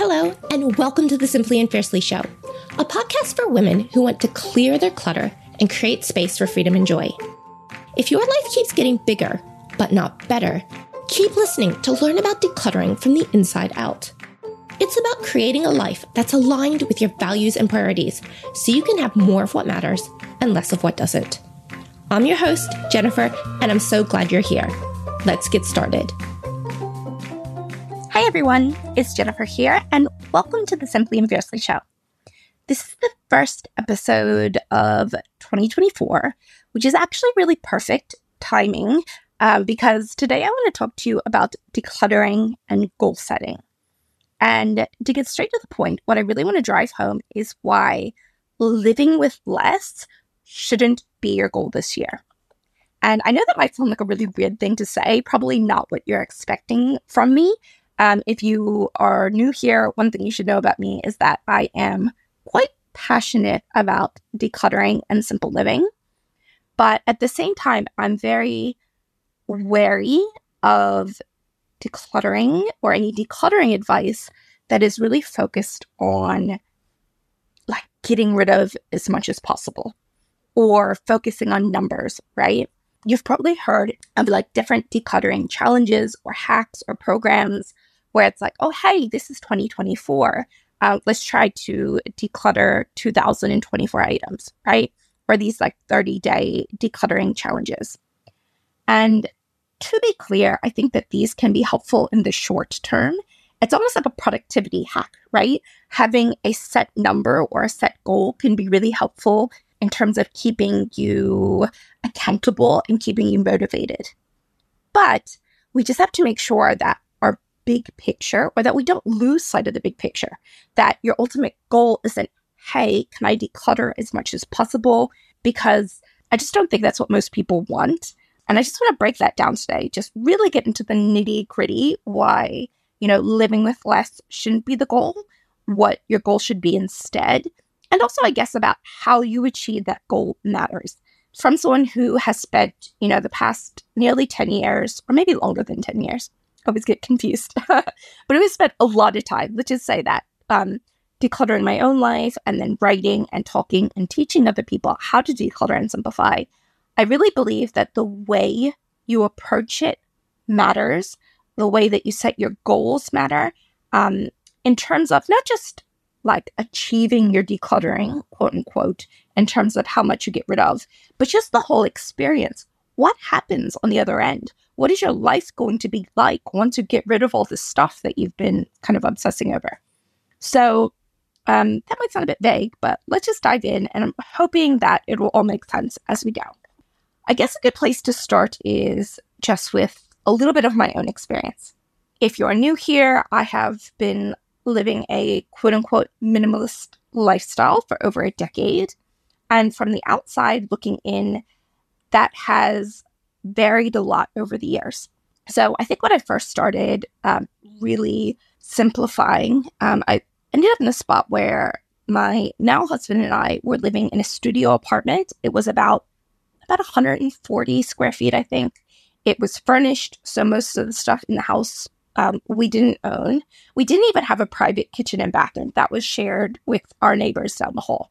Hello, and welcome to the Simply and Fiercely Show, a podcast for women who want to clear their clutter and create space for freedom and joy. If your life keeps getting bigger, but not better, keep listening to learn about decluttering from the inside out. It's about creating a life that's aligned with your values and priorities so you can have more of what matters and less of what doesn't. I'm your host, Jennifer, and I'm so glad you're here. Let's get started. Hi, everyone. It's Jennifer here, and welcome to the Simply and Fiercely Show. This is the first episode of 2024, which is actually really perfect timing uh, because today I want to talk to you about decluttering and goal setting. And to get straight to the point, what I really want to drive home is why living with less shouldn't be your goal this year. And I know that might sound like a really weird thing to say, probably not what you're expecting from me. Um, if you are new here, one thing you should know about me is that I am quite passionate about decluttering and simple living. But at the same time, I'm very wary of decluttering or any decluttering advice that is really focused on like getting rid of as much as possible or focusing on numbers, right? You've probably heard of like different decluttering challenges or hacks or programs where it's like, oh, hey, this is 2024. Uh, let's try to declutter 2024 items, right? Or these like 30 day decluttering challenges. And to be clear, I think that these can be helpful in the short term. It's almost like a productivity hack, right? Having a set number or a set goal can be really helpful in terms of keeping you accountable and keeping you motivated. But we just have to make sure that big picture, or that we don't lose sight of the big picture, that your ultimate goal isn't, hey, can I declutter as much as possible? Because I just don't think that's what most people want. And I just want to break that down today, just really get into the nitty gritty why, you know, living with less shouldn't be the goal, what your goal should be instead. And also, I guess, about how you achieve that goal matters. From someone who has spent, you know, the past nearly 10 years, or maybe longer than 10 years, always get confused, but who has spent a lot of time, let's just say that, um, decluttering my own life and then writing and talking and teaching other people how to declutter and simplify. I really believe that the way you approach it matters, the way that you set your goals matter, um, in terms of not just like achieving your decluttering, quote unquote, in terms of how much you get rid of, but just the whole experience. What happens on the other end? What is your life going to be like once you get rid of all this stuff that you've been kind of obsessing over? So, um, that might sound a bit vague, but let's just dive in, and I'm hoping that it will all make sense as we go. I guess a good place to start is just with a little bit of my own experience. If you're new here, I have been living a quote unquote minimalist lifestyle for over a decade. And from the outside looking in, that has varied a lot over the years. So I think when I first started um, really simplifying, um, I ended up in a spot where my now husband and I were living in a studio apartment. It was about about 140 square feet, I think. It was furnished, so most of the stuff in the house um, we didn't own. We didn't even have a private kitchen and bathroom that was shared with our neighbors down the hall.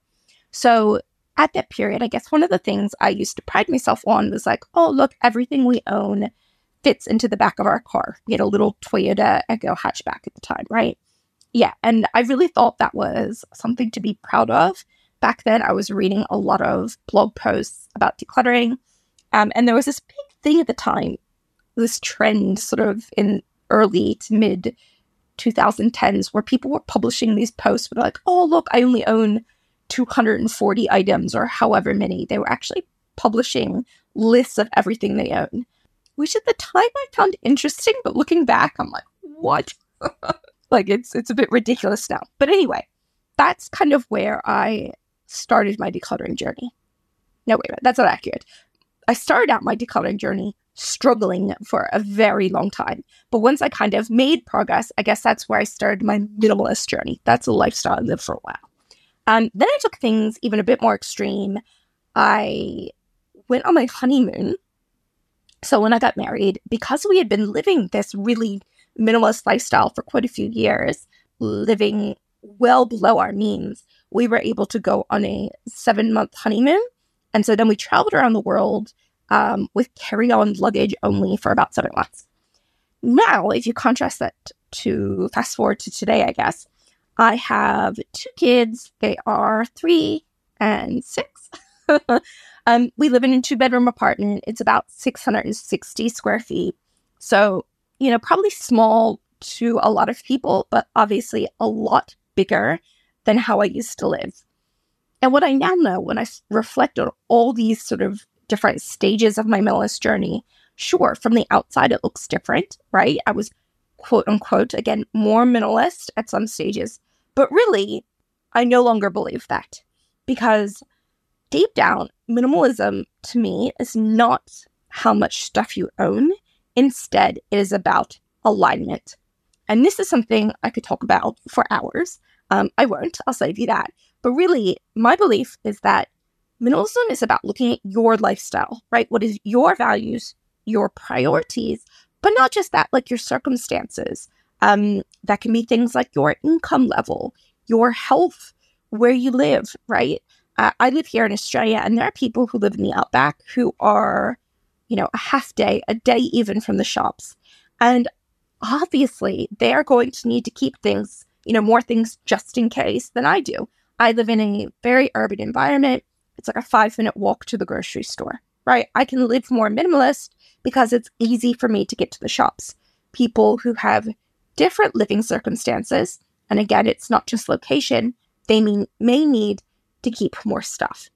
So at that period, I guess one of the things I used to pride myself on was like, oh, look, everything we own fits into the back of our car. We had a little Toyota Echo hatchback at the time, right? Yeah. And I really thought that was something to be proud of back then I was reading a lot of blog posts about decluttering. Um, and there was this big thing at the time, this trend sort of in early to mid 2010s where people were publishing these posts with like, oh, look, I only own 240 items or however many. They were actually publishing lists of everything they own, which at the time I found interesting, but looking back, I'm like, what? like it's it's a bit ridiculous now. But anyway, that's kind of where I started my decluttering journey. No, wait minute, that's not accurate. I started out my decluttering journey struggling for a very long time. But once I kind of made progress, I guess that's where I started my minimalist journey. That's a lifestyle I lived for a while. Um, then I took things even a bit more extreme. I went on my honeymoon. So when I got married, because we had been living this really minimalist lifestyle for quite a few years, living well below our means, we were able to go on a seven month honeymoon. And so then we traveled around the world um, with carry on luggage only for about seven months. Now, if you contrast that to fast forward to today, I guess, I have two kids. They are three and six. um, we live in a two bedroom apartment. It's about 660 square feet. So, you know, probably small to a lot of people, but obviously a lot bigger than how I used to live. And what I now know when I reflect on all these sort of different stages of my minimalist journey, sure, from the outside it looks different, right? I was quote unquote, again, more minimalist at some stages. But really, I no longer believe that because deep down, minimalism to me is not how much stuff you own. Instead, it is about alignment. And this is something I could talk about for hours. Um, I won't, I'll save you that. But really, my belief is that minimalism is about looking at your lifestyle, right? What is your values, your priorities, but not just that, like your circumstances. Um, that can be things like your income level, your health, where you live, right? Uh, I live here in Australia, and there are people who live in the outback who are, you know, a half day, a day even from the shops. And obviously, they are going to need to keep things, you know, more things just in case than I do. I live in a very urban environment. It's like a five minute walk to the grocery store, right? I can live more minimalist because it's easy for me to get to the shops. People who have different living circumstances, and again, it's not just location, they may need to keep more stuff.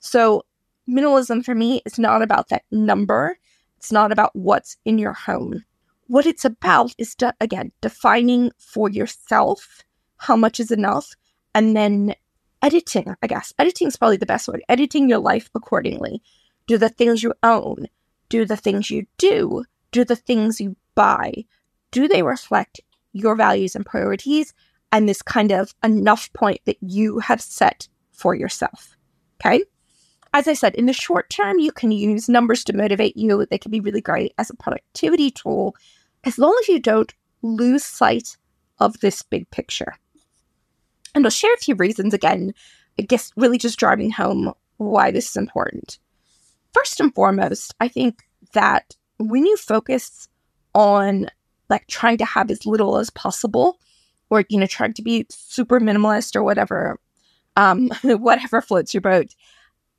So, minimalism for me is not about that number, it's not about what's in your home. What it's about is, to, again, defining for yourself how much is enough and then editing, I guess. Editing is probably the best word. Editing your life accordingly. Do the things you own, do the things you do, do the things you buy, do they reflect your values and priorities and this kind of enough point that you have set for yourself? Okay. As I said, in the short term, you can use numbers to motivate you. They can be really great as a productivity tool, as long as you don't lose sight of this big picture. And I'll share a few reasons again, I guess really just driving home why this is important. First and foremost, I think that when you focus on like trying to have as little as possible, or you know, trying to be super minimalist or whatever, um, whatever floats your boat.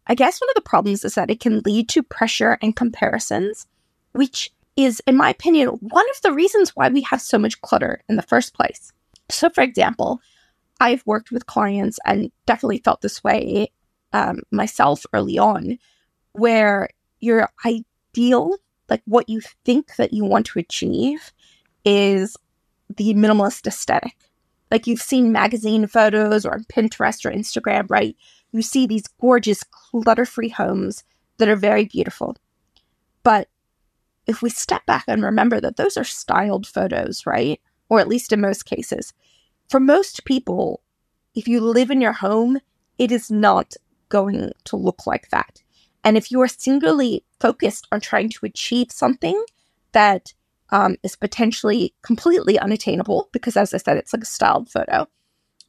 I guess one of the problems is that it can lead to pressure and comparisons, which is, in my opinion, one of the reasons why we have so much clutter in the first place. So, for example, I've worked with clients and definitely felt this way um, myself early on, where your ideal, like what you think that you want to achieve, is the minimalist aesthetic. Like you've seen magazine photos or on Pinterest or Instagram, right? You see these gorgeous, clutter free homes that are very beautiful. But if we step back and remember that those are styled photos, right? Or at least in most cases, for most people, if you live in your home, it is not going to look like that. And if you are singularly focused on trying to achieve something that um, is potentially completely unattainable, because as I said, it's like a styled photo,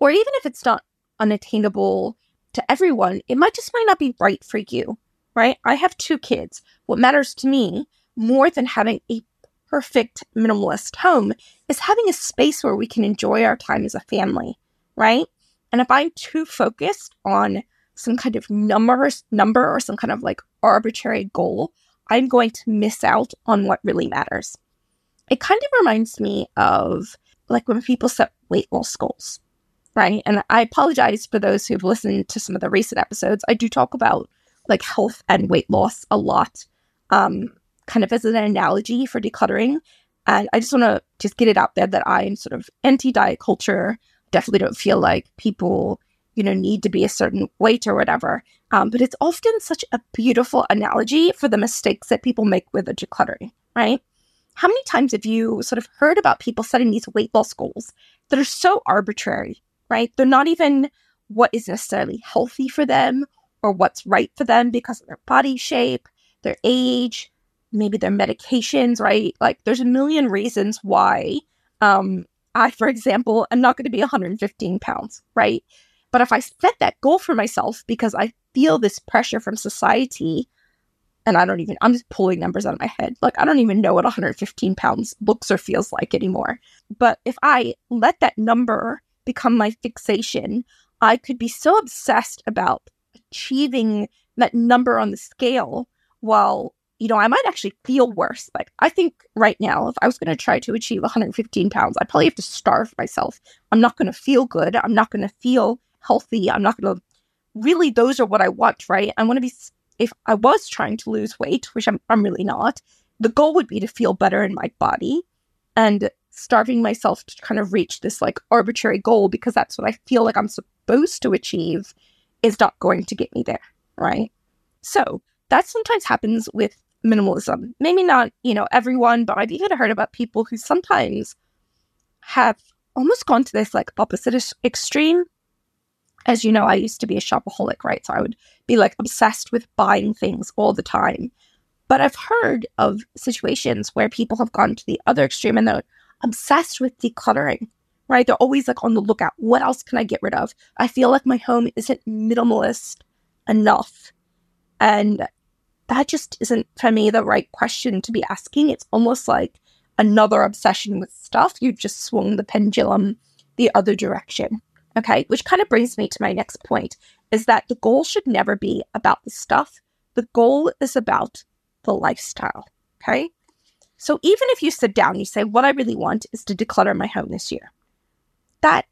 or even if it's not unattainable to everyone, it might just might not be right for you, right? I have two kids. What matters to me more than having a perfect minimalist home is having a space where we can enjoy our time as a family, right? And if I'm too focused on some kind of number number or some kind of like arbitrary goal, I'm going to miss out on what really matters. It kind of reminds me of like when people set weight loss goals, right? And I apologize for those who've listened to some of the recent episodes. I do talk about like health and weight loss a lot. Um, kind of as an analogy for decluttering. And I just want to just get it out there that I'm sort of anti diet culture. Definitely don't feel like people, you know, need to be a certain weight or whatever. Um, but it's often such a beautiful analogy for the mistakes that people make with the decluttering, right? How many times have you sort of heard about people setting these weight loss goals that are so arbitrary, right? They're not even what is necessarily healthy for them or what's right for them because of their body shape, their age, maybe their medications, right? Like there's a million reasons why um, I, for example, am not going to be 115 pounds, right? But if I set that goal for myself because I feel this pressure from society, and I don't even, I'm just pulling numbers out of my head. Like, I don't even know what 115 pounds looks or feels like anymore. But if I let that number become my fixation, I could be so obsessed about achieving that number on the scale while you know, I might actually feel worse. Like, I think right now, if I was going to try to achieve 115 pounds, I'd probably have to starve myself. I'm not going to feel good. I'm not going to feel healthy. I'm not going to really, those are what I want, right? I want to be, if I was trying to lose weight, which I'm, I'm really not, the goal would be to feel better in my body and starving myself to kind of reach this like arbitrary goal because that's what I feel like I'm supposed to achieve is not going to get me there, right? So that sometimes happens with minimalism. Maybe not, you know, everyone, but I've even heard about people who sometimes have almost gone to this like opposite extreme. As you know, I used to be a shopaholic, right? So I would be like obsessed with buying things all the time. But I've heard of situations where people have gone to the other extreme and they're obsessed with decluttering, right? They're always like on the lookout. What else can I get rid of? I feel like my home isn't minimalist enough. And that just isn't for me the right question to be asking. It's almost like another obsession with stuff. You just swung the pendulum the other direction. Okay, which kind of brings me to my next point is that the goal should never be about the stuff. The goal is about the lifestyle. Okay. So even if you sit down, you say, What I really want is to declutter my home this year. That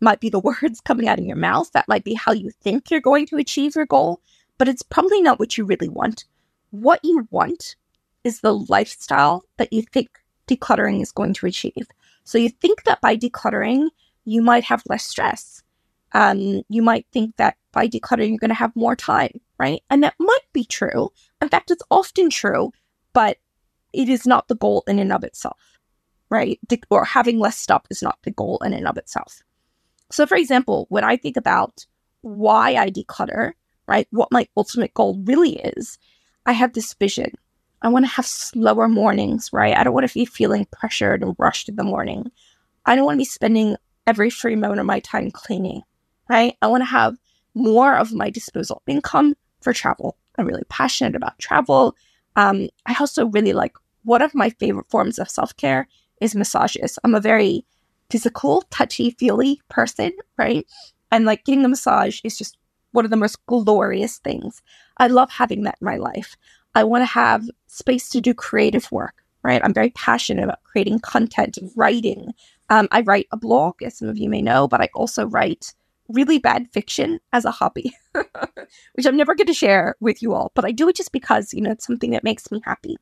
might be the words coming out of your mouth. That might be how you think you're going to achieve your goal but it's probably not what you really want. What you want is the lifestyle that you think decluttering is going to achieve. So you think that by decluttering, you might have less stress. Um, you might think that by decluttering, you're going to have more time, right? And that might be true. In fact, it's often true, but it is not the goal in and of itself, right? De- or having less stuff is not the goal in and of itself. So, for example, when I think about why I declutter, right? What my ultimate goal really is. I have this vision. I want to have slower mornings, right? I don't want to be feeling pressured and rushed in the morning. I don't want to be spending every free moment of my time cleaning, right? I want to have more of my disposal income for travel. I'm really passionate about travel. Um, I also really like one of my favorite forms of self care is massages. I'm a very physical, touchy, feely person, right? And like getting a massage is just one of the most glorious things. I love having that in my life. I want to have space to do creative work, right? I'm very passionate about creating content, writing. Um, I write a blog, as some of you may know, but I also write really bad fiction as a hobby, which I'm never going to share with you all. But I do it just because, you know, it's something that makes me happy.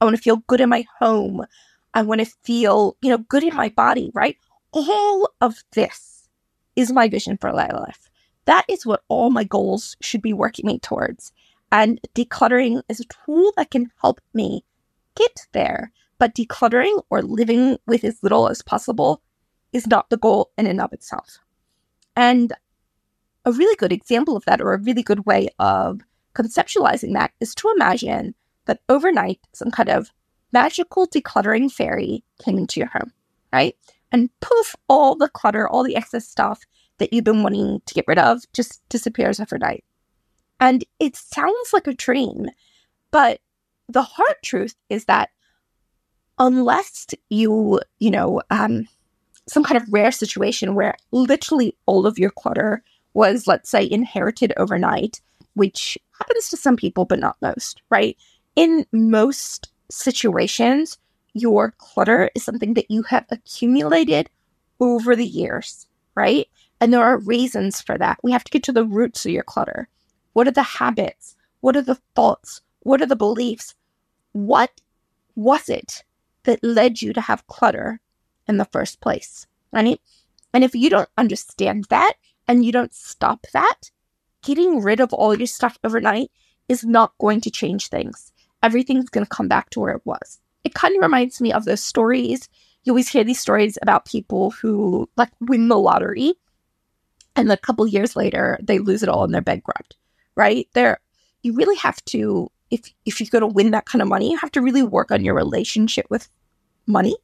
I want to feel good in my home. I want to feel, you know, good in my body, right? All of this is my vision for my life. That is what all my goals should be working me towards. And decluttering is a tool that can help me get there. But decluttering or living with as little as possible is not the goal in and of itself. And a really good example of that, or a really good way of conceptualizing that, is to imagine that overnight some kind of magical decluttering fairy came into your home, right? And poof, all the clutter, all the excess stuff that you've been wanting to get rid of just disappears overnight. And it sounds like a dream, but the hard truth is that unless you, you know, um, some kind of rare situation where literally all of your clutter was, let's say, inherited overnight, which happens to some people, but not most, right? In most situations, your clutter is something that you have accumulated over the years, right? And there are reasons for that. We have to get to the roots of your clutter. What are the habits? What are the thoughts? What are the beliefs? What was it that led you to have clutter in the first place? Right? And if you don't understand that and you don't stop that, getting rid of all your stuff overnight is not going to change things. Everything's going to come back to where it was. It kind of reminds me of those stories. You always hear these stories about people who like win the lottery and a couple years later they lose it all and they're bankrupt right there you really have to if if you're going to win that kind of money you have to really work on your relationship with money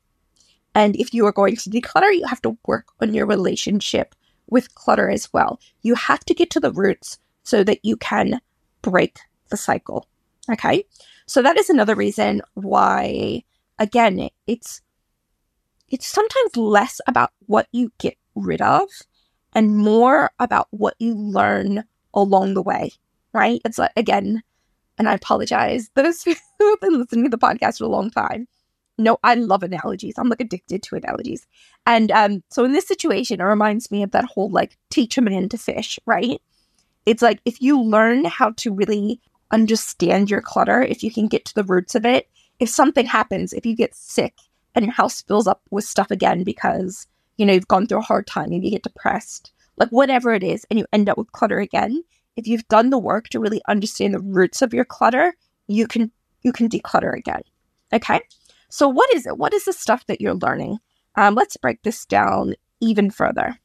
And if you are going to declutter, you have to work on your relationship with clutter as well. You have to get to the roots so that you can break the cycle. Okay. So that is another reason why, again, it's, it's sometimes less about what you get rid of and more about what you learn along the way, right? It's like, again, and I apologize, those who have been listening to the podcast for a long time no, I love analogies. I'm like addicted to analogies. And um, so in this situation, it reminds me of that whole like teach a man to fish, right? It's like if you learn how to really understand your clutter, if you can get to the roots of it, if something happens, if you get sick and your house fills up with stuff again because, you know, you've gone through a hard time, maybe you get depressed, like whatever it is, and you end up with clutter again, if you've done the work to really understand the roots of your clutter, you can you can declutter again. Okay? So, what is it? What is the stuff that you're learning? Um, let's break this down even further.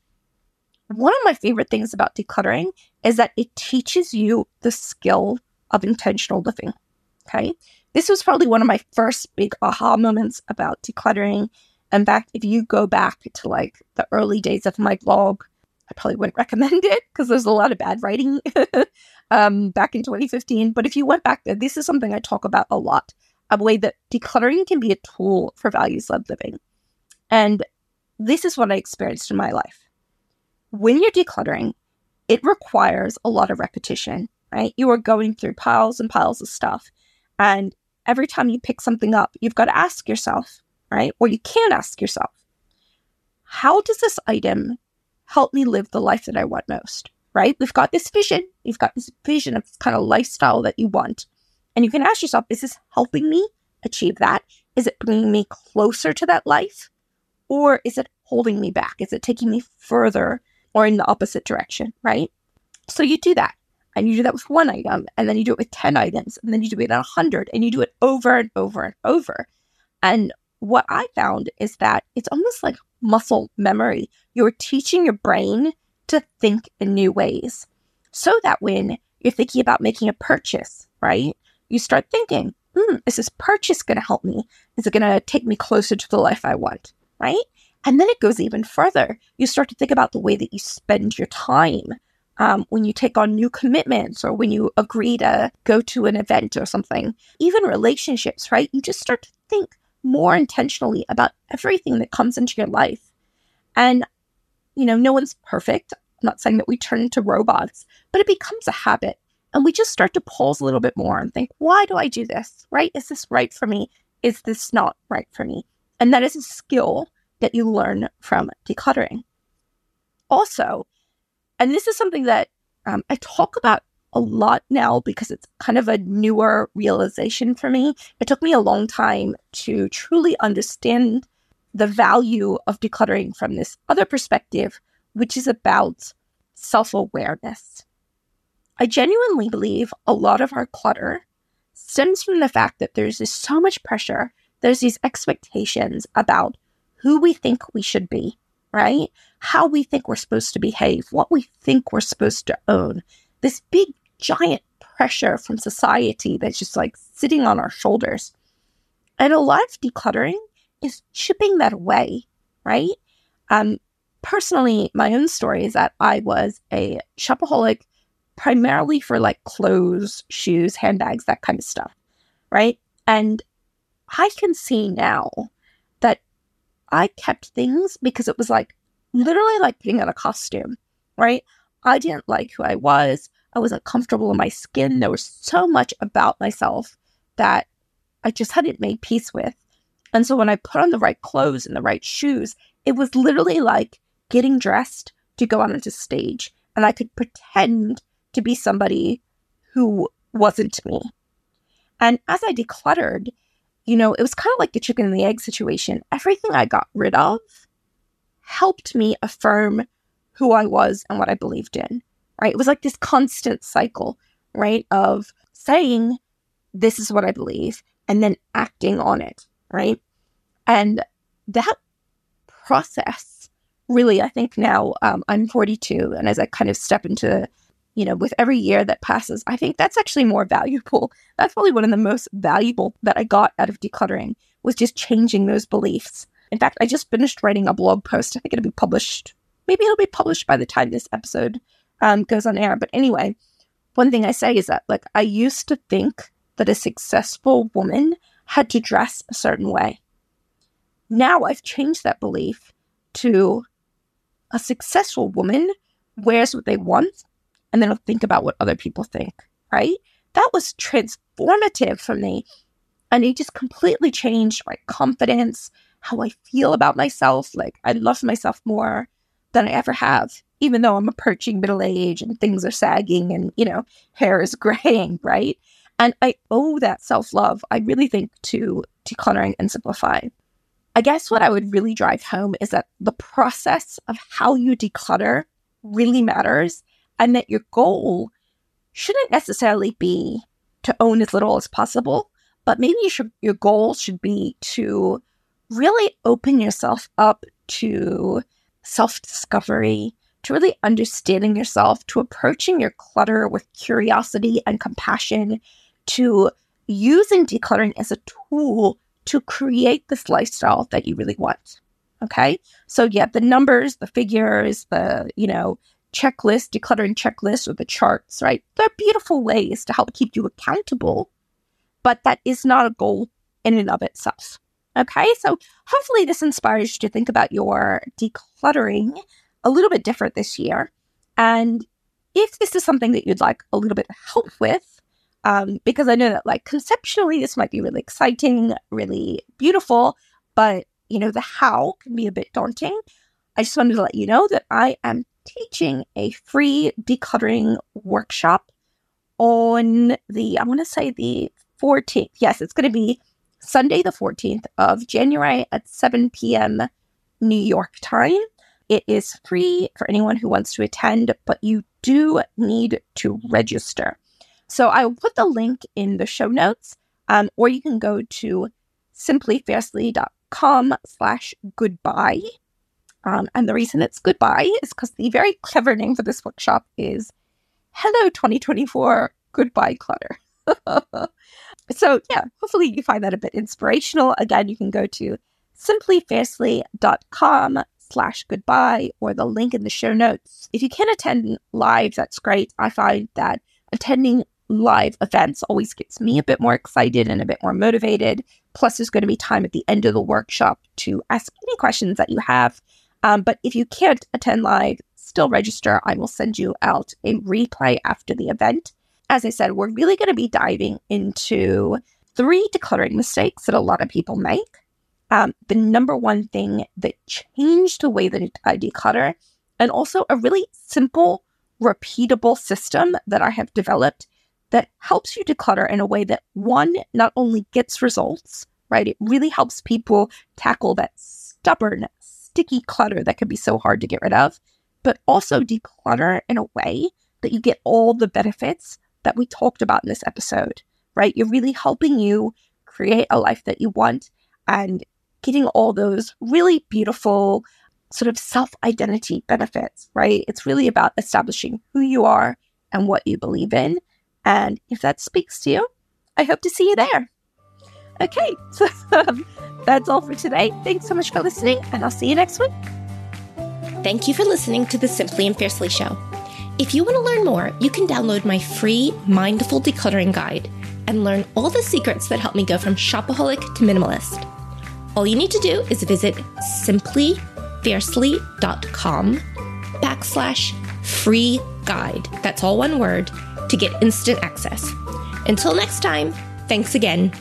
One of my favorite things about decluttering is that it teaches you the skill of intentional living. Okay. This was probably one of my first big aha moments about decluttering. In fact, if you go back to like the early days of my blog, I probably wouldn't recommend it because there's a lot of bad writing um, back in 2015. But if you went back there, this is something I talk about a lot a way that decluttering can be a tool for values led living. And this is what I experienced in my life. When you're decluttering, it requires a lot of repetition, right? You are going through piles and piles of stuff. And every time you pick something up, you've got to ask yourself, right? Or you can ask yourself, how does this item help me live the life that I want most? Right? We've got this vision. You've got this vision of this kind of lifestyle that you want. And you can ask yourself, is this helping me achieve that? Is it bringing me closer to that life? Or is it holding me back? Is it taking me further or in the opposite direction? Right? So you do that. And you do that with one item, and then you do it with 10 items, and then you do it at 100, and you do it over and over and over. And what I found is that it's almost like muscle memory. You're teaching your brain to think in new ways so that when you're thinking about making a purchase, right? you start thinking, hmm, is this purchase going to help me? Is it going to take me closer to the life I want? Right? And then it goes even further. You start to think about the way that you spend your time um, when you take on new commitments or when you agree to go to an event or something. Even relationships, right? You just start to think more intentionally about everything that comes into your life. And, you know, no one's perfect. I'm not saying that we turn into robots, but it becomes a habit. And we just start to pause a little bit more and think, why do I do this? Right? Is this right for me? Is this not right for me? And that is a skill that you learn from decluttering. Also, and this is something that um, I talk about a lot now because it's kind of a newer realization for me. It took me a long time to truly understand the value of decluttering from this other perspective, which is about self awareness. I genuinely believe a lot of our clutter stems from the fact that there's so much pressure. There's these expectations about who we think we should be, right? How we think we're supposed to behave, what we think we're supposed to own. This big, giant pressure from society that's just like sitting on our shoulders. And a lot of decluttering is chipping that away, right? Um, personally, my own story is that I was a shopaholic primarily for like clothes, shoes, handbags, that kind of stuff. Right. And I can see now that I kept things because it was like literally like putting on a costume. Right. I didn't like who I was. I wasn't comfortable in my skin. There was so much about myself that I just hadn't made peace with. And so when I put on the right clothes and the right shoes, it was literally like getting dressed to go on into stage. And I could pretend to be somebody who wasn't me. And as I decluttered, you know, it was kind of like the chicken and the egg situation. Everything I got rid of helped me affirm who I was and what I believed in, right? It was like this constant cycle, right? Of saying, this is what I believe, and then acting on it, right? And that process really, I think now um, I'm 42, and as I kind of step into you know, with every year that passes, I think that's actually more valuable. That's probably one of the most valuable that I got out of decluttering was just changing those beliefs in fact, I just finished writing a blog post. I think it'll be published. Maybe it'll be published by the time this episode um, goes on air. But anyway, one thing I say is that, like, I used to think that a successful woman had to dress a certain way. Now I've changed that belief to a successful woman wears what they want and then I'll think about what other people think, right? That was transformative for me. And it just completely changed my confidence, how I feel about myself. Like I love myself more than I ever have, even though I'm approaching middle age and things are sagging and, you know, hair is graying, right? And I owe that self love, I really think, to decluttering and simplifying. I guess what I would really drive home is that the process of how you declutter really matters and that your goal shouldn't necessarily be to own as little as possible, but maybe you should, your goal should be to really open yourself up to self discovery, to really understanding yourself, to approaching your clutter with curiosity and compassion, to using decluttering as a tool to create this lifestyle that you really want. Okay. So yeah, the numbers, the figures, the, you know, checklist, decluttering checklist or the charts, right? They're beautiful ways to help keep you accountable, but that is not a goal in and of itself. Okay. So hopefully this inspires you to think about your decluttering a little bit different this year. And if this is something that you'd like a little bit of help with, um, because I know that like conceptually this might be really exciting, really beautiful, but you know, the how can be a bit daunting. I just wanted to let you know that I am teaching a free decluttering workshop on the, I want to say the 14th. Yes, it's going to be Sunday, the 14th of January at 7 p.m. New York time. It is free for anyone who wants to attend, but you do need to register. So I will put the link in the show notes, um, or you can go to simplyfiercely.com slash goodbye. Um, and the reason it's goodbye is because the very clever name for this workshop is Hello 2024 Goodbye Clutter. so yeah, hopefully you find that a bit inspirational. Again, you can go to simplyfiercely.com slash goodbye or the link in the show notes. If you can attend live, that's great. I find that attending live events always gets me a bit more excited and a bit more motivated. Plus, there's going to be time at the end of the workshop to ask any questions that you have. Um, but if you can't attend live, still register. I will send you out a replay after the event. As I said, we're really going to be diving into three decluttering mistakes that a lot of people make. Um, the number one thing that changed the way that I declutter, and also a really simple, repeatable system that I have developed that helps you declutter in a way that one, not only gets results, right? It really helps people tackle that stubborn, sticky clutter that can be so hard to get rid of, but also declutter in a way that you get all the benefits that we talked about in this episode, right? You're really helping you create a life that you want and getting all those really beautiful sort of self identity benefits, right? It's really about establishing who you are and what you believe in and if that speaks to you, I hope to see you there. Okay, so that's all for today. Thanks so much for listening, and I'll see you next week. Thank you for listening to the Simply and Fiercely Show. If you want to learn more, you can download my free Mindful Decluttering Guide and learn all the secrets that help me go from shopaholic to minimalist. All you need to do is visit simplyfiercely.com backslash free guide. That's all one word to get instant access. Until next time, thanks again